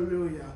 Hallelujah.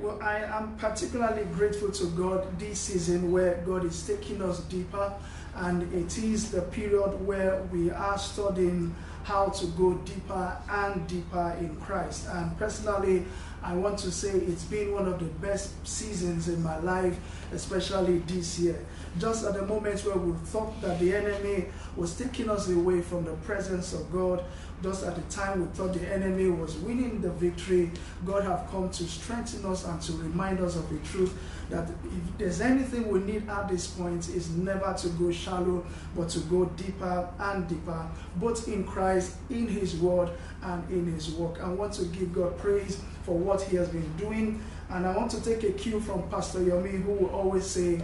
Well, I am particularly grateful to God this season where God is taking us deeper, and it is the period where we are studying how to go deeper and deeper in Christ. And personally, I want to say it's been one of the best seasons in my life, especially this year. Just at the moment where we thought that the enemy was taking us away from the presence of God, just at the time we thought the enemy was winning the victory, God have come to strengthen us and to remind us of the truth that if there's anything we need at this point is never to go shallow, but to go deeper and deeper, both in Christ, in His Word, and in His work. I want to give God praise for what He has been doing, and I want to take a cue from Pastor Yomi, who will always say,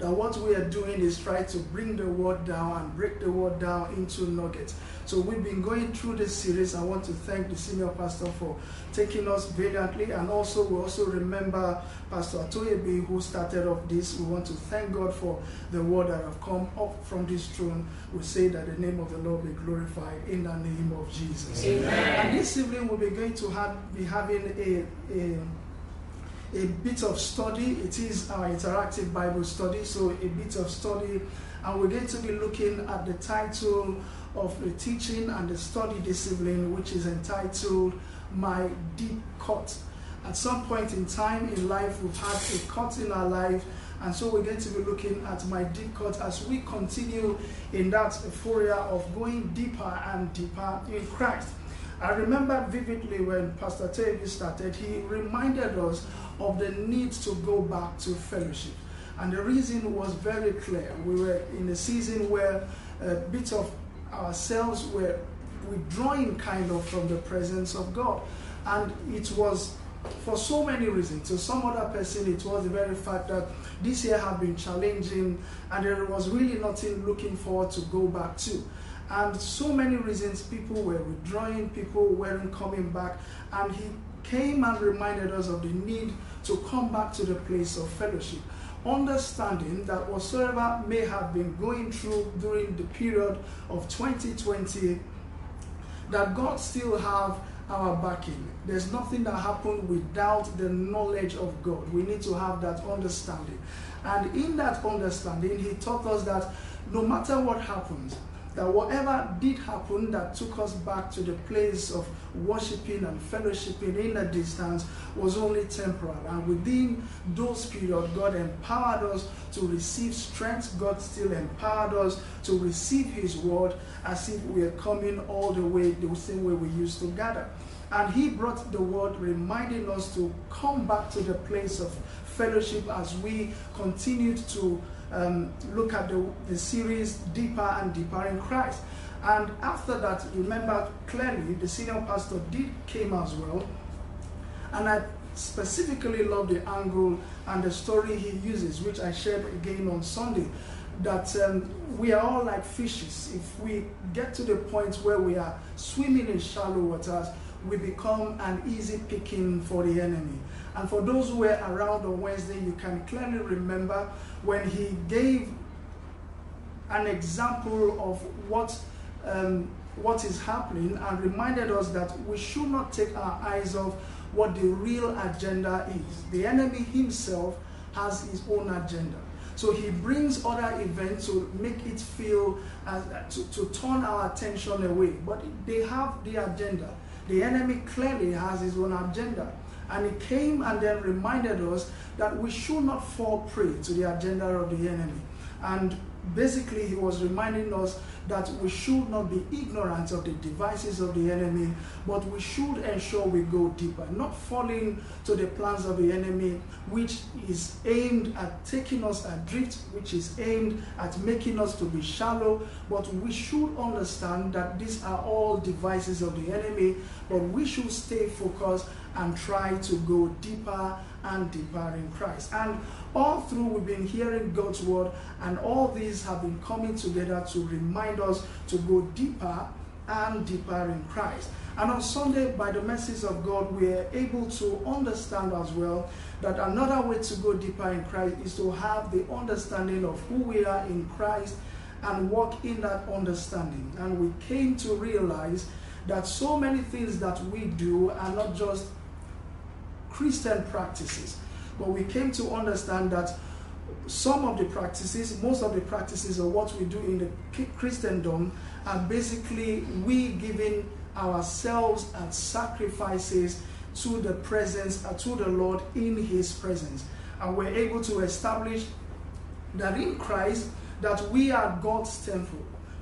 that what we are doing is try to bring the word down and break the word down into nuggets. So we've been going through this series. I want to thank the senior pastor for taking us valiantly, and also we also remember Pastor Atoyebi who started off this. We want to thank God for the word that have come up from this throne. We say that the name of the Lord be glorified in the name of Jesus. Amen. And this evening we'll be going to have be having a, a a bit of study. It is our interactive Bible study, so a bit of study. And we're going to be looking at the title of the teaching and the study discipline, which is entitled My Deep Cut. At some point in time in life, we've had a cut in our life, and so we're going to be looking at my deep cut as we continue in that euphoria of going deeper and deeper in Christ. I remember vividly when Pastor Tavi started, he reminded us of the need to go back to fellowship. And the reason was very clear. We were in a season where a bit of ourselves were withdrawing kind of from the presence of God. And it was for so many reasons. To some other person, it was the very fact that this year had been challenging and there was really nothing looking forward to go back to. And so many reasons people were withdrawing, people weren't coming back. And he came and reminded us of the need to come back to the place of fellowship. Understanding that whatsoever may have been going through during the period of 2020, that God still have our backing. There's nothing that happened without the knowledge of God. We need to have that understanding. And in that understanding, he taught us that no matter what happens, that whatever did happen that took us back to the place of worshiping and fellowshipping in a distance was only temporal. And within those periods, God empowered us to receive strength. God still empowered us to receive His word as if we are coming all the way the same way we used to gather. And He brought the word reminding us to come back to the place of fellowship as we continued to um, look at the, the series deeper and deeper in Christ. And after that, remember clearly the senior pastor did came as well. And I specifically love the angle and the story he uses, which I shared again on Sunday. That um, we are all like fishes. If we get to the point where we are swimming in shallow waters, we become an easy picking for the enemy. And for those who were around on Wednesday, you can clearly remember when he gave an example of what um, what is happening and reminded us that we should not take our eyes off what the real agenda is. The enemy himself has his own agenda. So he brings other events to make it feel to, to turn our attention away. But they have the agenda. The enemy clearly has his own agenda. And he came and then reminded us that we should not fall prey to the agenda of the enemy. And basically, he was reminding us that we should not be ignorant of the devices of the enemy, but we should ensure we go deeper, not falling to the plans of the enemy, which is aimed at taking us adrift, which is aimed at making us to be shallow. But we should understand that these are all devices of the enemy, but we should stay focused and try to go deeper and deeper in Christ. And all through, we've been hearing God's word, and all these have been coming together to remind us to go deeper and deeper in Christ. And on Sunday, by the mercies of God, we are able to understand as well that another way to go deeper in Christ is to have the understanding of who we are in Christ and walk in that understanding. And we came to realize that so many things that we do are not just Christian practices. But we came to understand that some of the practices, most of the practices of what we do in the Christendom are basically we giving ourselves as sacrifices to the presence, uh, to the Lord in His presence. And we're able to establish that in Christ, that we are God's temple.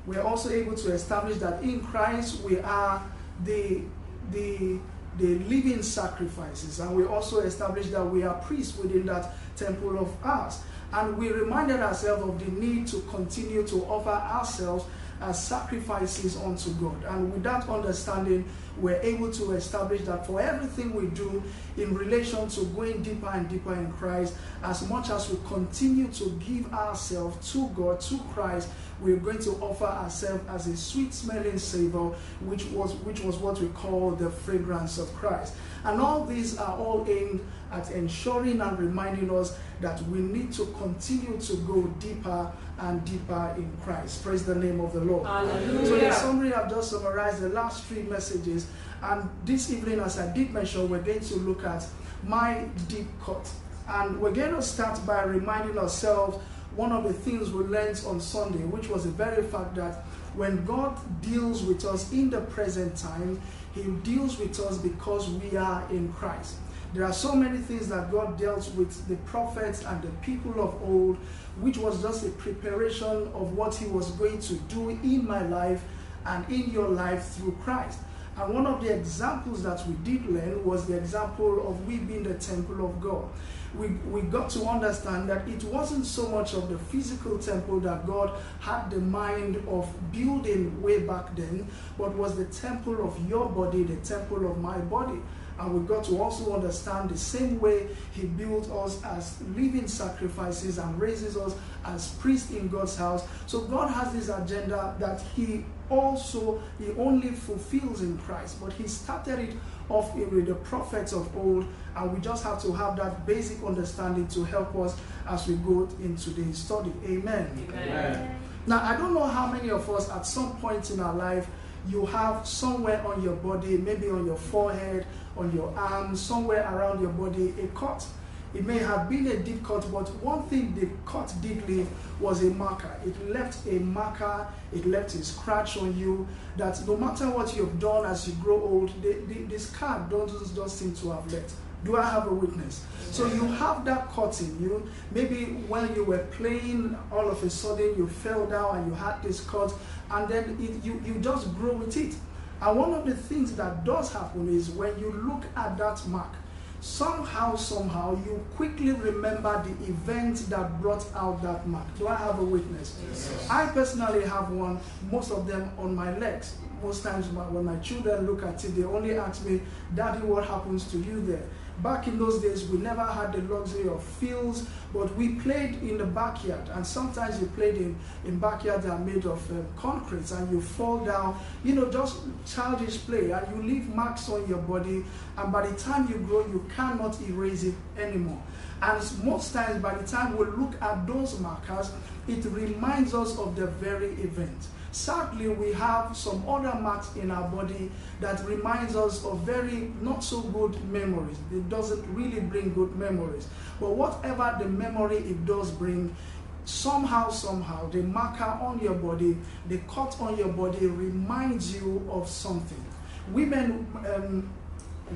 We're also able to establish that in Christ we are the, the, the living sacrifices. And we also establish that we are priests within that temple of ours. And we reminded ourselves of the need to continue to offer ourselves as sacrifices unto God. And with that understanding, we're able to establish that for everything we do in relation to going deeper and deeper in Christ, as much as we continue to give ourselves to God, to Christ, we're going to offer ourselves as a sweet smelling savor, which was which was what we call the fragrance of Christ. And all these are all aimed at ensuring and reminding us that we need to continue to go deeper and deeper in Christ. Praise the name of the Lord. Hallelujah. So, in summary, I've just summarized the last three messages. And this evening, as I did mention, we're going to look at my deep cut. And we're going to start by reminding ourselves one of the things we learned on Sunday, which was the very fact that when God deals with us in the present time, He deals with us because we are in Christ. There are so many things that God dealt with the prophets and the people of old, which was just a preparation of what He was going to do in my life and in your life through Christ. And one of the examples that we did learn was the example of we being the temple of God. We, we got to understand that it wasn't so much of the physical temple that God had the mind of building way back then, but was the temple of your body, the temple of my body. And we got to also understand the same way He built us as living sacrifices and raises us as priests in God's house. So God has this agenda that He also He only fulfills in Christ. But He started it off with the prophets of old, and we just have to have that basic understanding to help us as we go into the study. Amen. Amen. Now I don't know how many of us at some point in our life you have somewhere on your body, maybe on your forehead, on your arm, somewhere around your body, a cut. It may have been a deep cut, but one thing the cut did leave was a marker. It left a marker, it left a scratch on you that no matter what you've done as you grow old, the, the, the scar doesn't just seem to have left. Do I have a witness? So you have that cut in you. Maybe when you were playing, all of a sudden you fell down and you had this cut, and then it, you, you just grow with it. And one of the things that does happen is when you look at that mark, somehow, somehow, you quickly remember the event that brought out that mark. Do I have a witness? Yes. I personally have one, most of them on my legs. Most times when my children look at it, they only ask me, Daddy, what happens to you there? Back in those days, we never had the luxury of fields, but we played in the backyard. And sometimes you played in, in backyards that are made of um, concrete and you fall down, you know, just childish play. And you leave marks on your body. And by the time you grow, you cannot erase it anymore. And most times, by the time we look at those markers, it reminds us of the very event. Sadly, we have some other marks in our body that reminds us of very not so good memories. It doesn't really bring good memories. But whatever the memory it does bring, somehow, somehow, the marker on your body, the cut on your body reminds you of something. Women, um,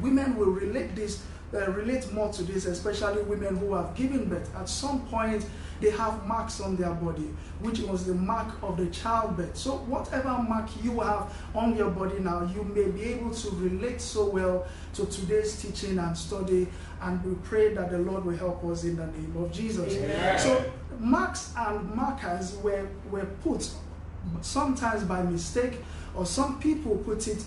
women will relate this, uh, relate more to this, especially women who have given birth. At some point, they have marks on their body, which was the mark of the childbirth. So, whatever mark you have on your body now, you may be able to relate so well to today's teaching and study. And we pray that the Lord will help us in the name of Jesus. Amen. So, marks and markers were, were put sometimes by mistake, or some people put it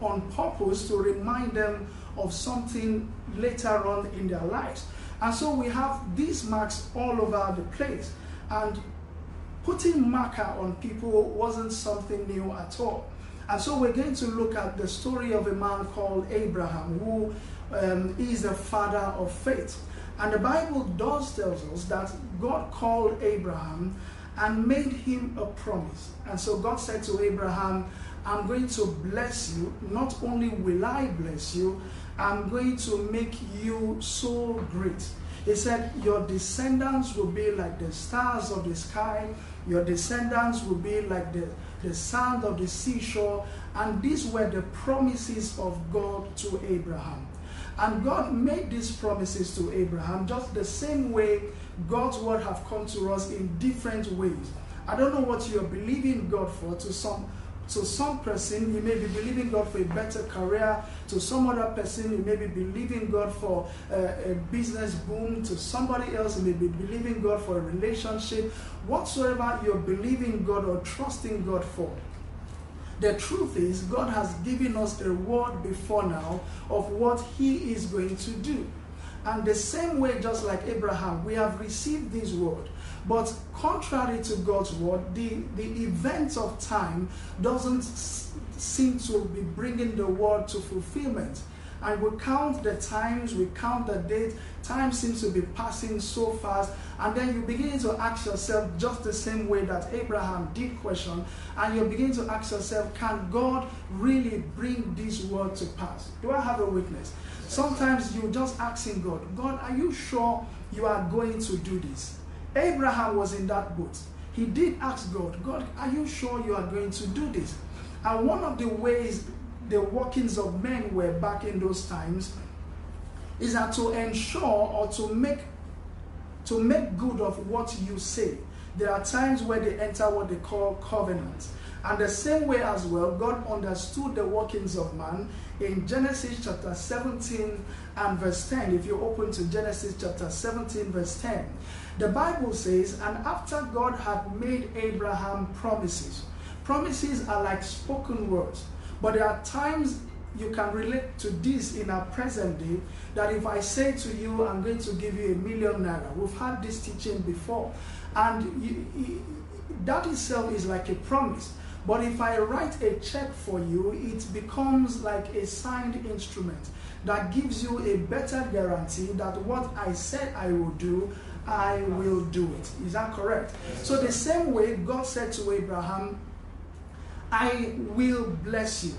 on purpose to remind them of something later on in their lives. And so we have these marks all over the place. And putting marker on people wasn't something new at all. And so we're going to look at the story of a man called Abraham, who um, is the father of faith. And the Bible does tells us that God called Abraham and made him a promise. And so God said to Abraham, I'm going to bless you. Not only will I bless you, I'm going to make you so great. He said, Your descendants will be like the stars of the sky, your descendants will be like the, the sand of the seashore. And these were the promises of God to Abraham. And God made these promises to Abraham just the same way God's word have come to us in different ways. I don't know what you're believing God for. To some, to some person, you may be believing God for a better career. To some other person, you may be believing God for a, a business boom. To somebody else, you may be believing God for a relationship. Whatsoever you're believing God or trusting God for, the truth is, God has given us a word before now of what He is going to do. And the same way, just like Abraham, we have received this word. But contrary to God's word, the, the events of time doesn't seem to be bringing the word to fulfillment. And we count the times, we count the dates, time seems to be passing so fast. And then you begin to ask yourself just the same way that Abraham did question. And you begin to ask yourself, can God really bring this word to pass? Do I have a witness? Sometimes you just asking God, God, are you sure you are going to do this? Abraham was in that boat. He did ask God, God, are you sure you are going to do this? And one of the ways the workings of men were back in those times is that to ensure or to make to make good of what you say there are times where they enter what they call covenant and the same way as well god understood the workings of man in genesis chapter 17 and verse 10 if you open to genesis chapter 17 verse 10 the bible says and after god had made abraham promises promises are like spoken words but there are times you can relate to this in our present day that if I say to you, I'm going to give you a million naira, we've had this teaching before, and you, you, that itself is like a promise. But if I write a check for you, it becomes like a signed instrument that gives you a better guarantee that what I said I will do, I will do it. Is that correct? Yes. So, the same way God said to Abraham, I will bless you.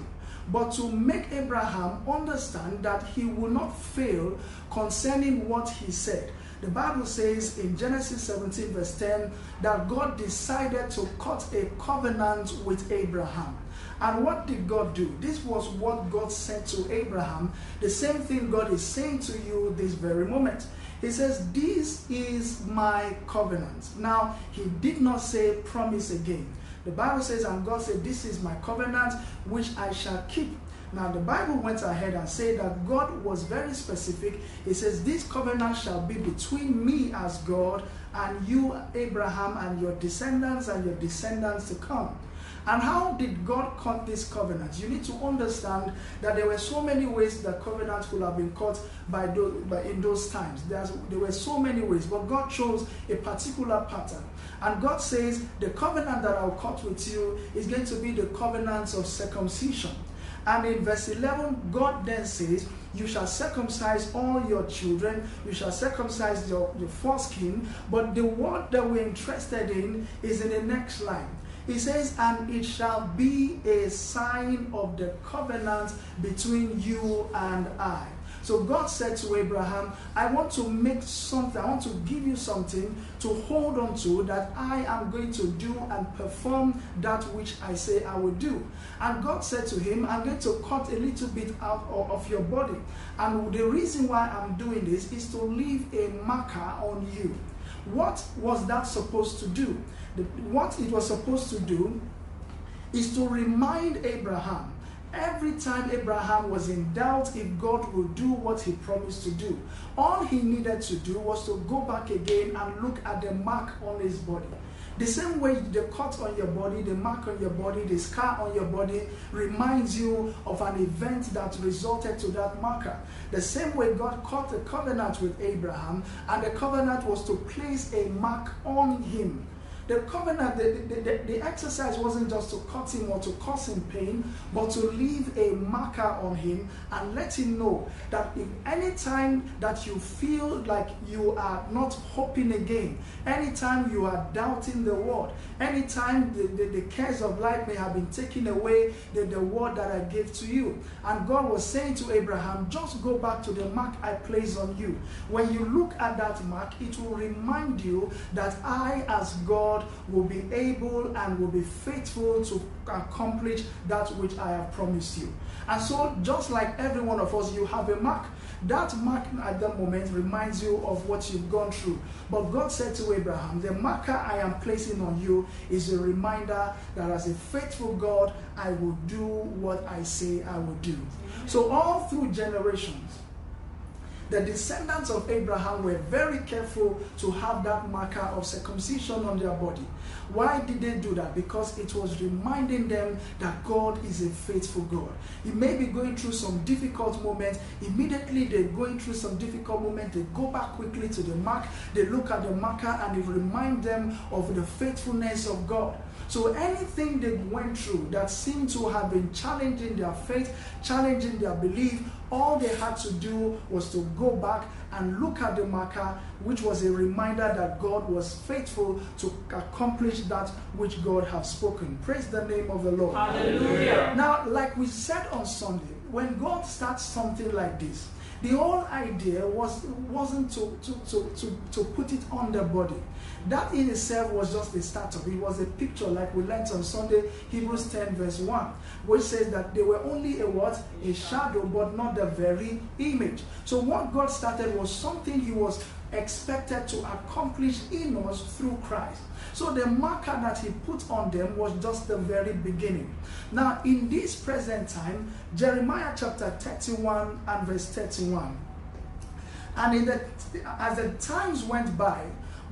But to make Abraham understand that he will not fail concerning what he said. The Bible says in Genesis 17, verse 10, that God decided to cut a covenant with Abraham. And what did God do? This was what God said to Abraham. The same thing God is saying to you this very moment. He says, This is my covenant. Now, he did not say promise again. The Bible says, and God said, This is my covenant which I shall keep. Now, the Bible went ahead and said that God was very specific. He says, This covenant shall be between me as God and you, Abraham, and your descendants and your descendants to come. And how did God cut this covenant? You need to understand that there were so many ways that covenants could have been cut by those, by, in those times. There's, there were so many ways, but God chose a particular pattern. And God says, The covenant that I'll cut with you is going to be the covenant of circumcision. And in verse 11, God then says, You shall circumcise all your children, you shall circumcise your, your foreskin. But the word that we're interested in is in the next line. He says, And it shall be a sign of the covenant between you and I. So God said to Abraham, I want to make something, I want to give you something to hold on to that I am going to do and perform that which I say I will do. And God said to him, I'm going to cut a little bit out of your body. And the reason why I'm doing this is to leave a marker on you. What was that supposed to do? The, what it was supposed to do is to remind Abraham Every time Abraham was in doubt if God would do what he promised to do, all he needed to do was to go back again and look at the mark on his body. The same way the cut on your body, the mark on your body, the scar on your body reminds you of an event that resulted to that marker. The same way God cut a covenant with Abraham, and the covenant was to place a mark on him The covenant, the, the, the, the, exercise wasn't just to cut him or to cause him pain, but to leave a marker on him and let him know that if any time that you feel like you are not hoping again, anytime you are doubting the word, anytime the, the, the cares of life may have been taken away, the, the word that I gave to you. And God was saying to Abraham, just go back to the mark I placed on you. When you look at that mark, it will remind you that I, as God, God will be able and will be faithful to accomplish that which I have promised you. And so, just like every one of us, you have a mark. That mark at that moment reminds you of what you've gone through. But God said to Abraham, The marker I am placing on you is a reminder that as a faithful God, I will do what I say I will do. So, all through generations, the descendants of Abraham were very careful to have that marker of circumcision on their body. Why did they do that? Because it was reminding them that God is a faithful God. You may be going through some difficult moments. Immediately they're going through some difficult moments. They go back quickly to the mark. They look at the marker and it reminds them of the faithfulness of God. So anything they went through that seemed to have been challenging their faith, challenging their belief, all they had to do was to go back and look at the marker, which was a reminder that God was faithful to accomplish that which God has spoken. Praise the name of the Lord. Hallelujah. Now, like we said on Sunday, when God starts something like this, the whole idea was wasn't to, to, to, to, to put it on the body. That in itself was just a startup. It was a picture, like we learned on Sunday, Hebrews 10, verse 1, which says that they were only a what? A shadow, but not the very image. So what God started was something He was expected to accomplish in us through Christ. So the marker that he put on them was just the very beginning. Now, in this present time, Jeremiah chapter 31 and verse 31. And in the, as the times went by,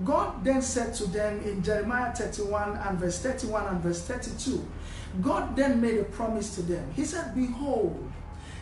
God then said to them in Jeremiah 31 and verse 31 and verse 32, God then made a promise to them. He said, Behold,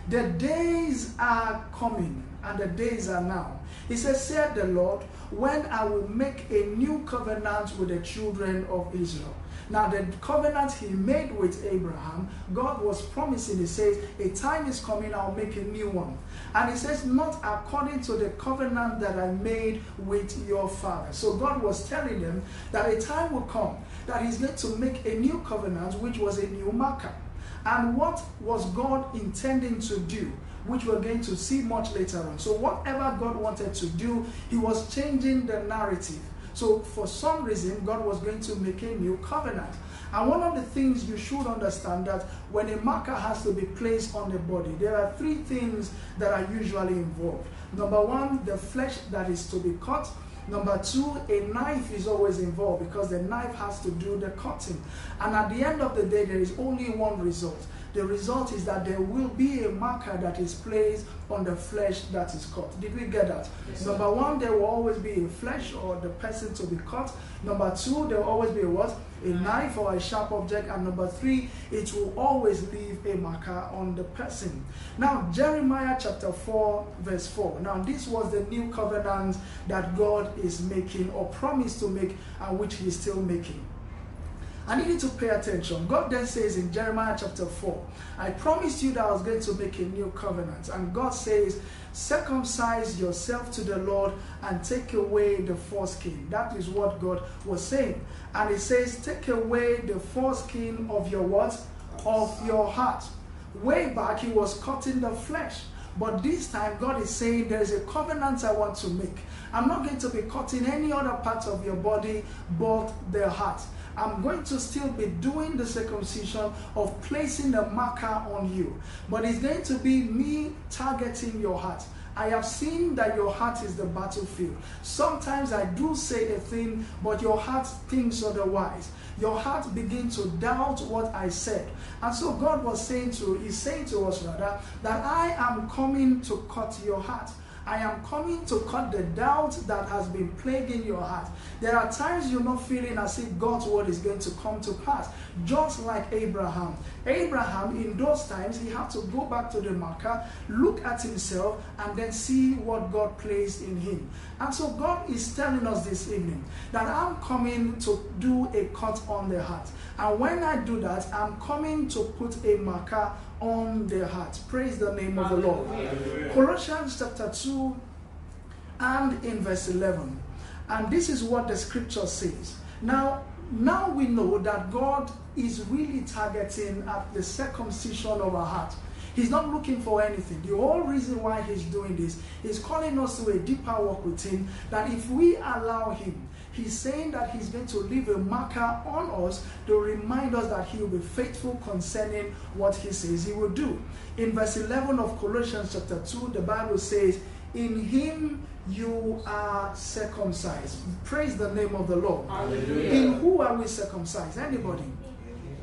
the days are coming, and the days are now. He says, Said the Lord, when I will make a new covenant with the children of Israel. Now, the covenant he made with Abraham, God was promising, he says, A time is coming, I'll make a new one. And he says, Not according to the covenant that I made with your father. So God was telling them that a time will come that he's going to make a new covenant, which was a new marker. And what was God intending to do? Which we're going to see much later on. So, whatever God wanted to do, He was changing the narrative. So, for some reason, God was going to make a new covenant. And one of the things you should understand that when a marker has to be placed on the body, there are three things that are usually involved. Number one, the flesh that is to be cut. Number two, a knife is always involved because the knife has to do the cutting. And at the end of the day, there is only one result. The result is that there will be a marker that is placed on the flesh that is cut. Did we get that? Yes, Number one, there will always be a flesh or the person to be cut. Number two, there will always be a what? A mm. knife or a sharp object. And number three, it will always leave a marker on the person. Now, Jeremiah chapter 4, verse 4. Now, this was the new covenant that God is making or promised to make and which He is still making. I need you to pay attention. God then says in Jeremiah chapter 4, I promised you that I was going to make a new covenant. And God says, circumcise yourself to the Lord and take away the foreskin. That is what God was saying. And He says, take away the foreskin of your what? Of your heart. Way back, He was cutting the flesh. But this time, God is saying, there is a covenant I want to make. I'm not going to be cutting any other part of your body but the heart. I'm going to still be doing the circumcision of placing the marker on you. But it's going to be me targeting your heart. I have seen that your heart is the battlefield. Sometimes I do say a thing, but your heart thinks otherwise. Your heart begins to doubt what I said. And so God was saying to, He's saying to us rather, that I am coming to cut your heart. I am coming to cut the doubt that has been plaguing your heart. There are times you're not feeling as if God's word is going to come to pass, just like Abraham. Abraham, in those times, he had to go back to the marker, look at himself, and then see what God placed in him. And so God is telling us this evening that I'm coming to do a cut on the heart. And when I do that, I'm coming to put a marker on their heart. Praise the name of the Lord. Colossians chapter 2 and in verse 11. And this is what the scripture says. Now, now we know that God is really targeting at the circumcision of our heart. He's not looking for anything. The whole reason why he's doing this is calling us to a deeper walk with him. That if we allow him, he's saying that he's going to leave a marker on us to remind us that he will be faithful concerning what he says he will do. In verse 11 of Colossians chapter 2, the Bible says, In him you are circumcised. Praise the name of the Lord. Hallelujah. In who are we circumcised? Anybody?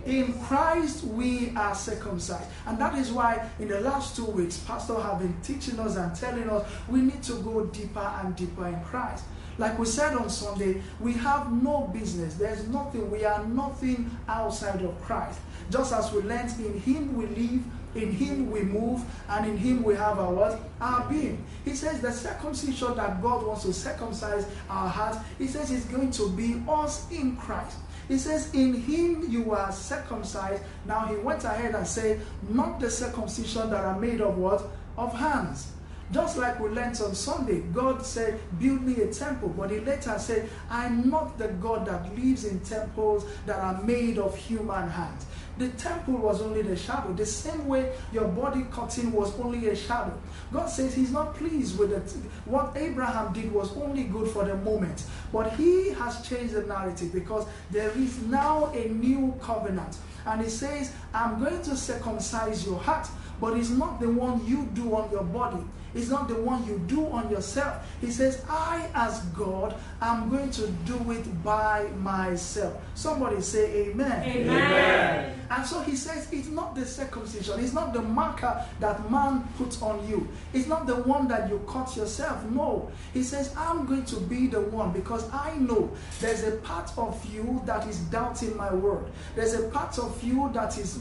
In Christ we are circumcised. And that is why in the last two weeks, Pastor have been teaching us and telling us we need to go deeper and deeper in Christ. Like we said on Sunday, we have no business. There's nothing. We are nothing outside of Christ. Just as we learned in Him we live, in Him we move, and in Him we have our what? Our being. He says the circumcision that God wants to circumcise our hearts, He says it's going to be us in Christ. He says, In him you are circumcised. Now he went ahead and said, Not the circumcision that are made of what? Of hands. Just like we learned on Sunday, God said, Build me a temple. But he later said, I'm not the God that lives in temples that are made of human hands. The temple was only the shadow. The same way your body cutting was only a shadow. God says He's not pleased with it. What Abraham did was only good for the moment. But He has changed the narrative because there is now a new covenant. And He says, I'm going to circumcise your heart, but it's not the one you do on your body. It's not the one you do on yourself. He says, I, as God, am going to do it by myself. Somebody say, Amen. Amen. Amen. And so he says, it's not the circumcision, it's not the marker that man puts on you, it's not the one that you cut yourself. No. He says, I'm going to be the one because I know there's a part of you that is doubting my word. There's a part of you that is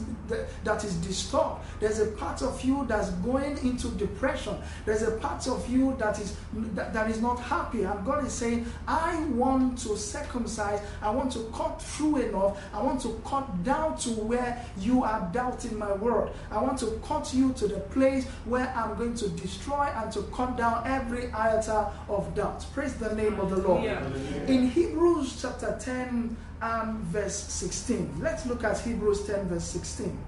that is disturbed. There's a part of you that's going into depression. There's a part of you that is that, that is not happy. And God is saying, I want to circumcise, I want to cut through enough, I want to cut down to where where you are doubting my word. I want to cut you to the place where I'm going to destroy and to cut down every iota of doubt. Praise the name of the Lord. In Hebrews chapter 10 and verse 16, let's look at Hebrews 10, verse 16.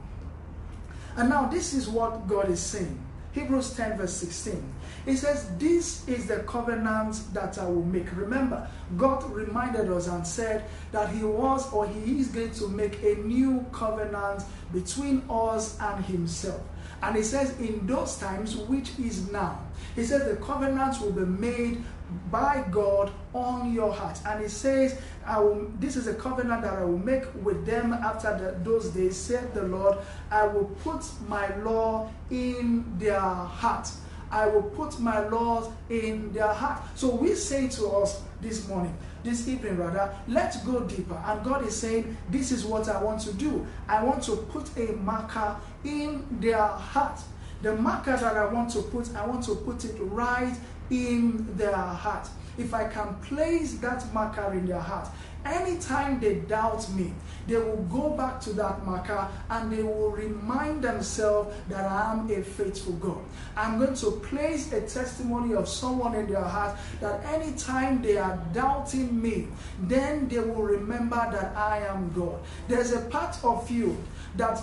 And now, this is what God is saying. Hebrews 10, verse 16. He says, This is the covenant that I will make. Remember, God reminded us and said that He was or He is going to make a new covenant between us and Himself. And He says, In those times, which is now, He says the covenant will be made by God on your heart. And He says, I will, This is a covenant that I will make with them after the, those days, said the Lord. I will put my law in their heart I will put my laws in their heart. So we say to us this morning, this evening rather, let's go deeper. And God is saying, This is what I want to do. I want to put a marker in their heart. The marker that I want to put, I want to put it right in their heart. If I can place that marker in their heart, anytime they doubt me, they will go back to that marker and they will remind themselves that I am a faithful God. I'm going to place a testimony of someone in their heart that anytime they are doubting me, then they will remember that I am God. There's a part of you that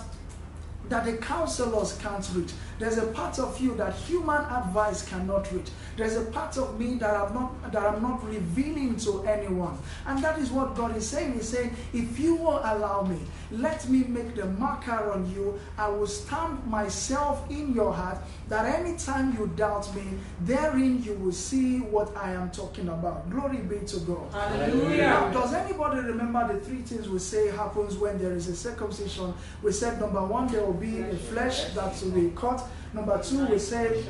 that the counselors can't reach. There's a part of you that human advice cannot reach. There's a part of me that I'm not that I'm not revealing to anyone. And that is what God is saying. He's saying, if you will allow me, let me make the marker on you. I will stamp myself in your heart that anytime you doubt me, therein you will see what I am talking about. Glory be to God. Hallelujah. Now, does anybody remember the three things we say happens when there is a circumcision? We said number one, there will be a flesh that will be cut. Number two, we said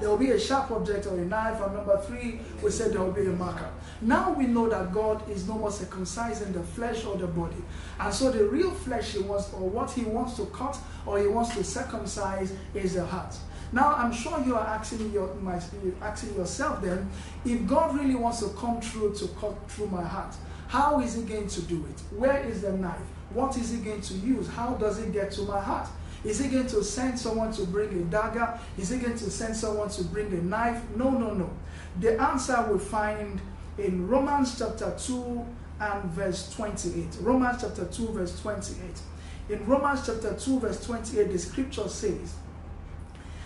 there will be a sharp object or a knife. And number three, we said there will be a marker. Now we know that God is no more circumcising the flesh or the body. And so the real flesh he wants, or what he wants to cut or he wants to circumcise, is the heart. Now I'm sure you are asking, your, my, asking yourself then, if God really wants to come through to cut through my heart, how is he going to do it? Where is the knife? What is he going to use? How does it get to my heart? Is he going to send someone to bring a dagger? Is he going to send someone to bring a knife? No, no, no. The answer we find in Romans chapter 2 and verse 28. Romans chapter 2, verse 28. In Romans chapter 2, verse 28, the scripture says,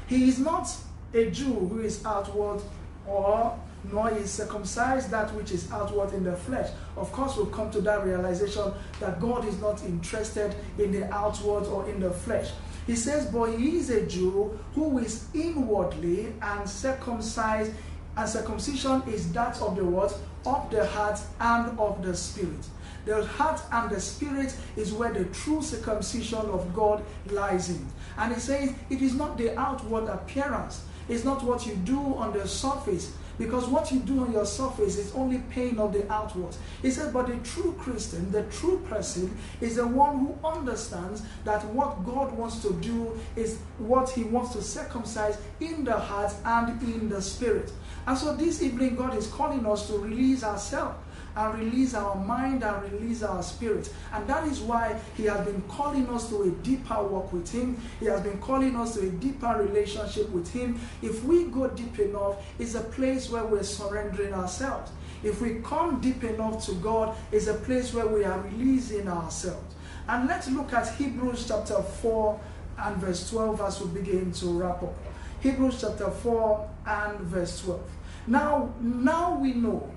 He is not a Jew who is outward or nor is circumcised that which is outward in the flesh. Of course, we'll come to that realization that God is not interested in the outward or in the flesh. He says, But he is a Jew who is inwardly and circumcised, and circumcision is that of the what? Of the heart and of the spirit. The heart and the spirit is where the true circumcision of God lies in. And he says, It is not the outward appearance, it's not what you do on the surface, because what you do on your surface is only pain of the outward. He said, but the true Christian, the true person, is the one who understands that what God wants to do is what he wants to circumcise in the heart and in the spirit. And so this evening, God is calling us to release ourselves and release our mind and release our spirit. And that is why He has been calling us to a deeper walk with Him. He has been calling us to a deeper relationship with Him. If we go deep enough, it's a place where we're surrendering ourselves. If we come deep enough to God, it's a place where we are releasing ourselves. And let's look at Hebrews chapter 4 and verse 12 as we begin to wrap up. Hebrews chapter 4 and verse 12. Now, now we know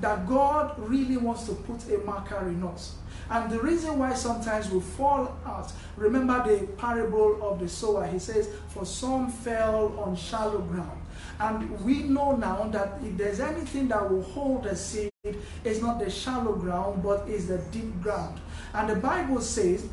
that God really wants to put a marker in us. And the reason why sometimes we fall out, remember the parable of the sower. He says, For some fell on shallow ground. And we know now that if there's anything that will hold a seed, it's not the shallow ground, but it's the deep ground. And the Bible says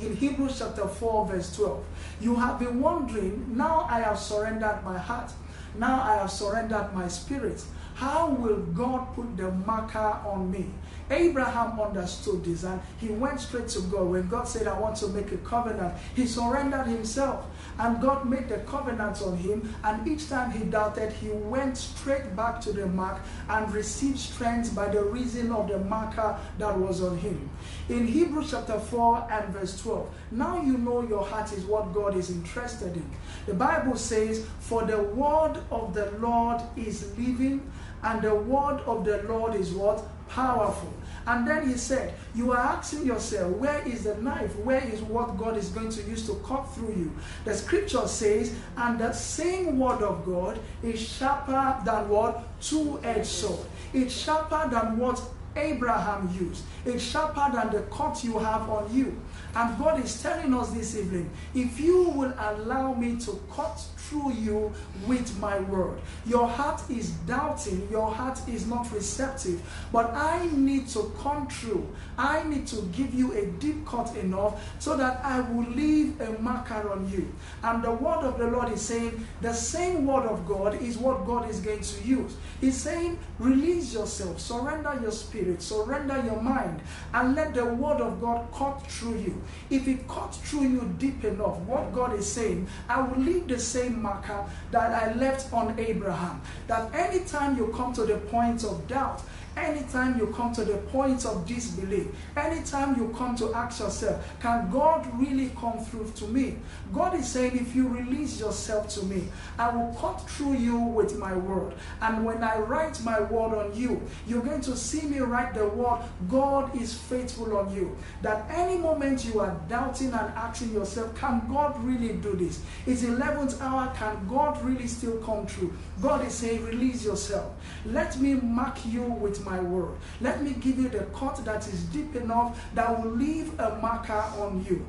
in Hebrews chapter 4, verse 12, you have been wondering, now I have surrendered my heart, now I have surrendered my spirit. How will God put the marker on me? Abraham understood this and he went straight to God. When God said, I want to make a covenant, he surrendered himself. And God made the covenant on him. And each time he doubted, he went straight back to the mark and received strength by the reason of the marker that was on him. In Hebrews chapter 4 and verse 12, now you know your heart is what God is interested in. The Bible says, For the word of the Lord is living and the word of the Lord is what? Powerful. And then he said, You are asking yourself, where is the knife? Where is what God is going to use to cut through you? The scripture says, And the same word of God is sharper than what? Two edged sword. It's sharper than what Abraham used. It's sharper than the cut you have on you. And God is telling us this evening if you will allow me to cut through you with my word. Your heart is doubting, your heart is not receptive, but I need to come through. I need to give you a deep cut enough so that I will leave a marker on you. And the word of the Lord is saying the same word of God is what God is going to use. He's saying, release yourself, surrender your spirit, surrender your mind, and let the word of God cut through you. If it cuts through you deep enough, what God is saying, I will leave the same marker that I left on Abraham. That anytime you come to the point of doubt, Anytime you come to the point of disbelief, anytime you come to ask yourself, can God really come through to me? God is saying, if you release yourself to me, I will cut through you with my word. And when I write my word on you, you're going to see me write the word, God is faithful on you. That any moment you are doubting and asking yourself, can God really do this? It's 11th hour, can God really still come through? God is saying, release yourself. Let me mark you with my word. Let me give you the cut that is deep enough that will leave a marker on you.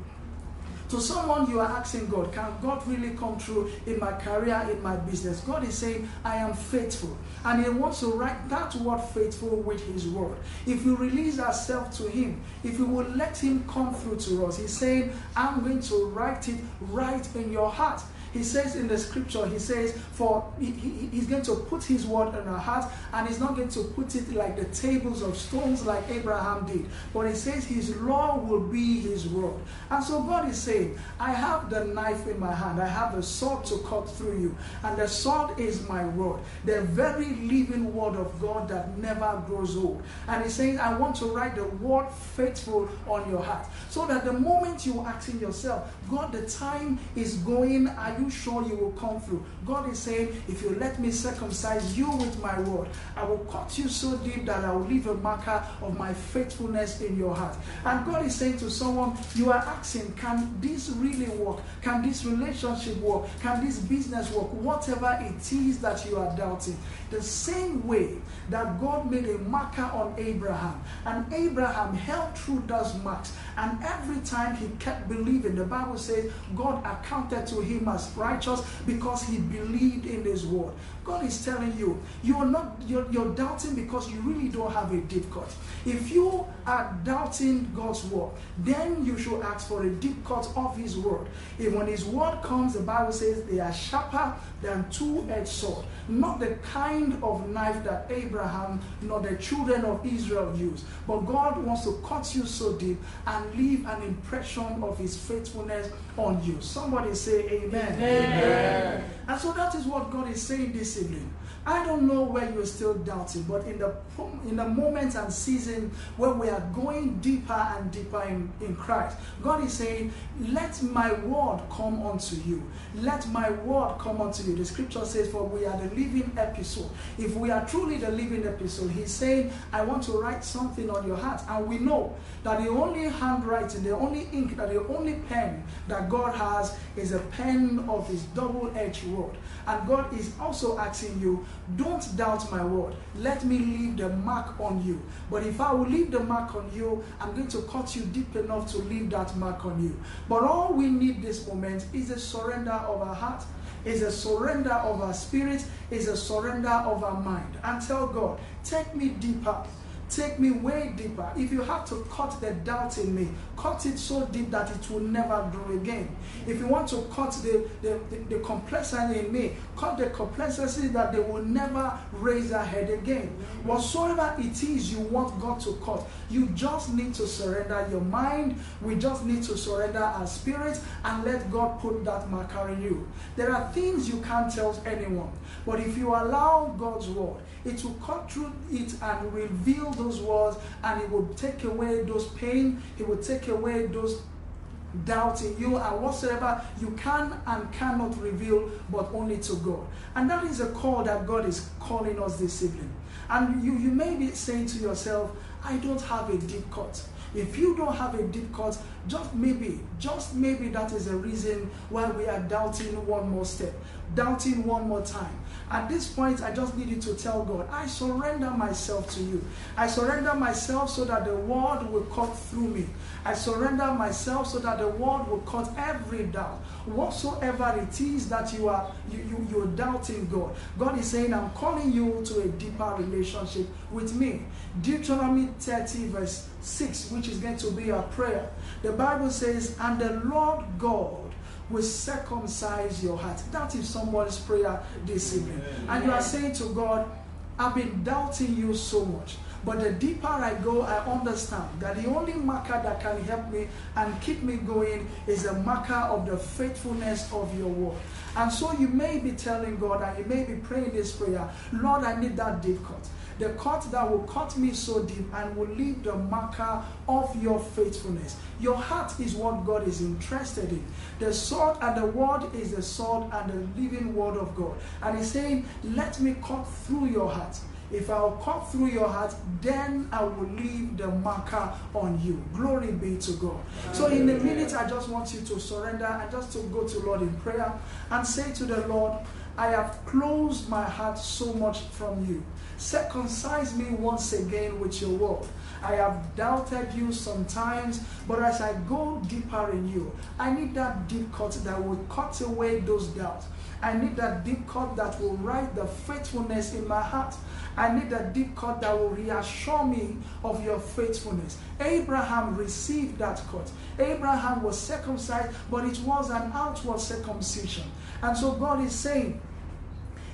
To someone you are asking God, can God really come through in my career, in my business? God is saying, I am faithful. And He wants to write that word faithful with His word. If you release ourselves to Him, if you will let Him come through to us, He's saying, I'm going to write it right in your heart. He says in the scripture, he says, for he, he, he's going to put his word in our heart and he's not going to put it like the tables of stones like Abraham did. But he says his law will be his word. And so God is saying, I have the knife in my hand. I have the sword to cut through you. And the sword is my word. The very living word of God that never grows old. And he's saying, I want to write the word faithful on your heart. So that the moment you ask in yourself, God, the time is going. Are you sure you will come through? God is saying, if you let me circumcise you with my word, I will cut you so deep that I will leave a marker of my faithfulness in your heart. And God is saying to someone, you are asking, can this really work? Can this relationship work? Can this business work? Whatever it is that you are doubting. The same way that God made a marker on Abraham, and Abraham held through those marks, and every time he kept believing, the Bible says God accounted to him as righteous because he believed in his word. God is telling you, you're not you're, you're doubting because you really don't have a deep cut. If you are doubting God's word, then you should ask for a deep cut of his word. If when his word comes, the Bible says they are sharper than two-edged sword, not the kind of knife that Abraham nor the children of Israel used. But God wants to cut you so deep and leave an impression of his faithfulness on you. Somebody say amen. amen. amen. And so that is what God is saying this evening. I don't know where you're still doubting, but in the in the moment and season where we are going deeper and deeper in, in Christ, God is saying, Let my word come unto you. Let my word come unto you. The scripture says, For we are the living epistle. If we are truly the living epistle, He's saying, I want to write something on your heart. And we know that the only handwriting, the only ink, that the only pen that God has is a pen of His double edged word. And God is also asking you, don't doubt my word. Let me leave the mark on you. But if I will leave the mark on you, I'm going to cut you deep enough to leave that mark on you. But all we need this moment is a surrender of our heart, is a surrender of our spirit, is a surrender of our mind. And tell God, take me deeper Take me way deeper. If you have to cut the doubt in me, cut it so deep that it will never grow again. If you want to cut the, the, the, the complexity in me, cut the complacency that they will never raise their head again. Whatsoever it is you want God to cut, you just need to surrender your mind. We just need to surrender our spirit and let God put that marker in you. There are things you can't tell anyone, but if you allow God's word, it will cut through it and reveal those words and it will take away those pain, it will take away those doubt in you and whatsoever you can and cannot reveal but only to God. And that is a call that God is calling us this evening. And you, you may be saying to yourself, I don't have a deep cut. If you don't have a deep cut, just maybe, just maybe that is a reason why we are doubting one more step, doubting one more time. At this point, I just need you to tell God, I surrender myself to you. I surrender myself so that the word will cut through me. I surrender myself so that the word will cut every doubt. Whatsoever it is that you are you, you, you're doubting God. God is saying, I'm calling you to a deeper relationship with me. Deuteronomy 30, verse 6, which is going to be our prayer. The Bible says, And the Lord God will circumcise your heart. That is someone's prayer this evening. And you are saying to God, I've been doubting you so much. But the deeper I go, I understand that the only marker that can help me and keep me going is the marker of the faithfulness of your word. And so you may be telling God and you may be praying this prayer Lord, I need that deep cut the cut that will cut me so deep and will leave the marker of your faithfulness. Your heart is what God is interested in. The sword and the word is the sword and the living word of God. And He's saying, Let me cut through your heart. If I'll cut through your heart, then I will leave the marker on you. Glory be to God. So, in a minute, I just want you to surrender and just to go to Lord in prayer and say to the Lord, I have closed my heart so much from you. Circumcise me once again with your word. I have doubted you sometimes, but as I go deeper in you, I need that deep cut that will cut away those doubts. I need that deep cut that will write the faithfulness in my heart. I need that deep cut that will reassure me of your faithfulness. Abraham received that cut. Abraham was circumcised, but it was an outward circumcision. And so God is saying,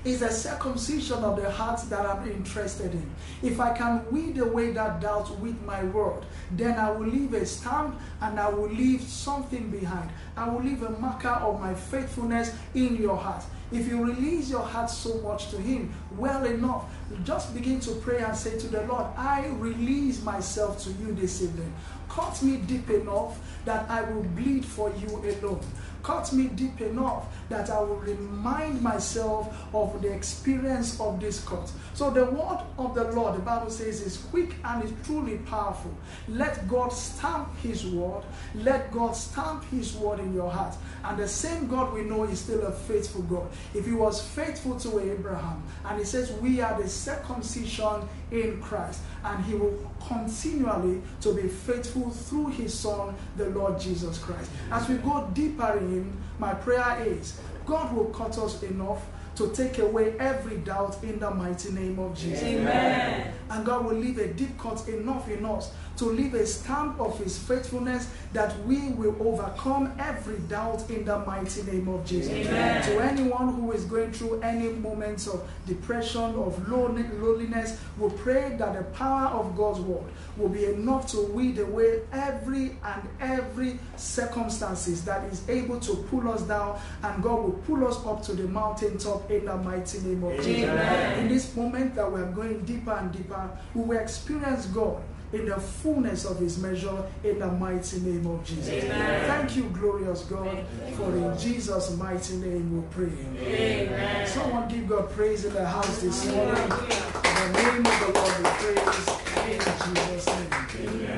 it's a circumcision of the heart that I'm interested in. If I can weed away that doubt with my word, then I will leave a stamp and I will leave something behind. I will leave a marker of my faithfulness in your heart. If you release your heart so much to Him, well enough, just begin to pray and say to the Lord, I release myself to you this evening. Cut me deep enough that I will bleed for you alone cut me deep enough that I will remind myself of the experience of this cut. So the word of the Lord, the Bible says, is quick and is truly powerful. Let God stamp his word. Let God stamp his word in your heart. And the same God we know is still a faithful God. If he was faithful to Abraham, and he says we are the circumcision in Christ, and he will continually to be faithful through his son, the Lord Jesus Christ. As we go deeper in him, my prayer is God will cut us enough to take away every doubt in the mighty name of Jesus. Amen. And God will leave a deep cut enough in us to leave a stamp of his faithfulness that we will overcome every doubt in the mighty name of Jesus. Amen. To anyone who is going through any moments of depression, of loneliness, we pray that the power of God's word will be enough to weed away every and every circumstances that is able to pull us down and God will pull us up to the mountaintop in the mighty name of Jesus. In this moment that we are going deeper and deeper, we will experience God in the fullness of his measure in the mighty name of Jesus. Amen. Thank you, glorious God, for in Jesus' mighty name we pray. Amen. Someone give God praise in the house this morning. In the name of the Lord we praise in Jesus' name.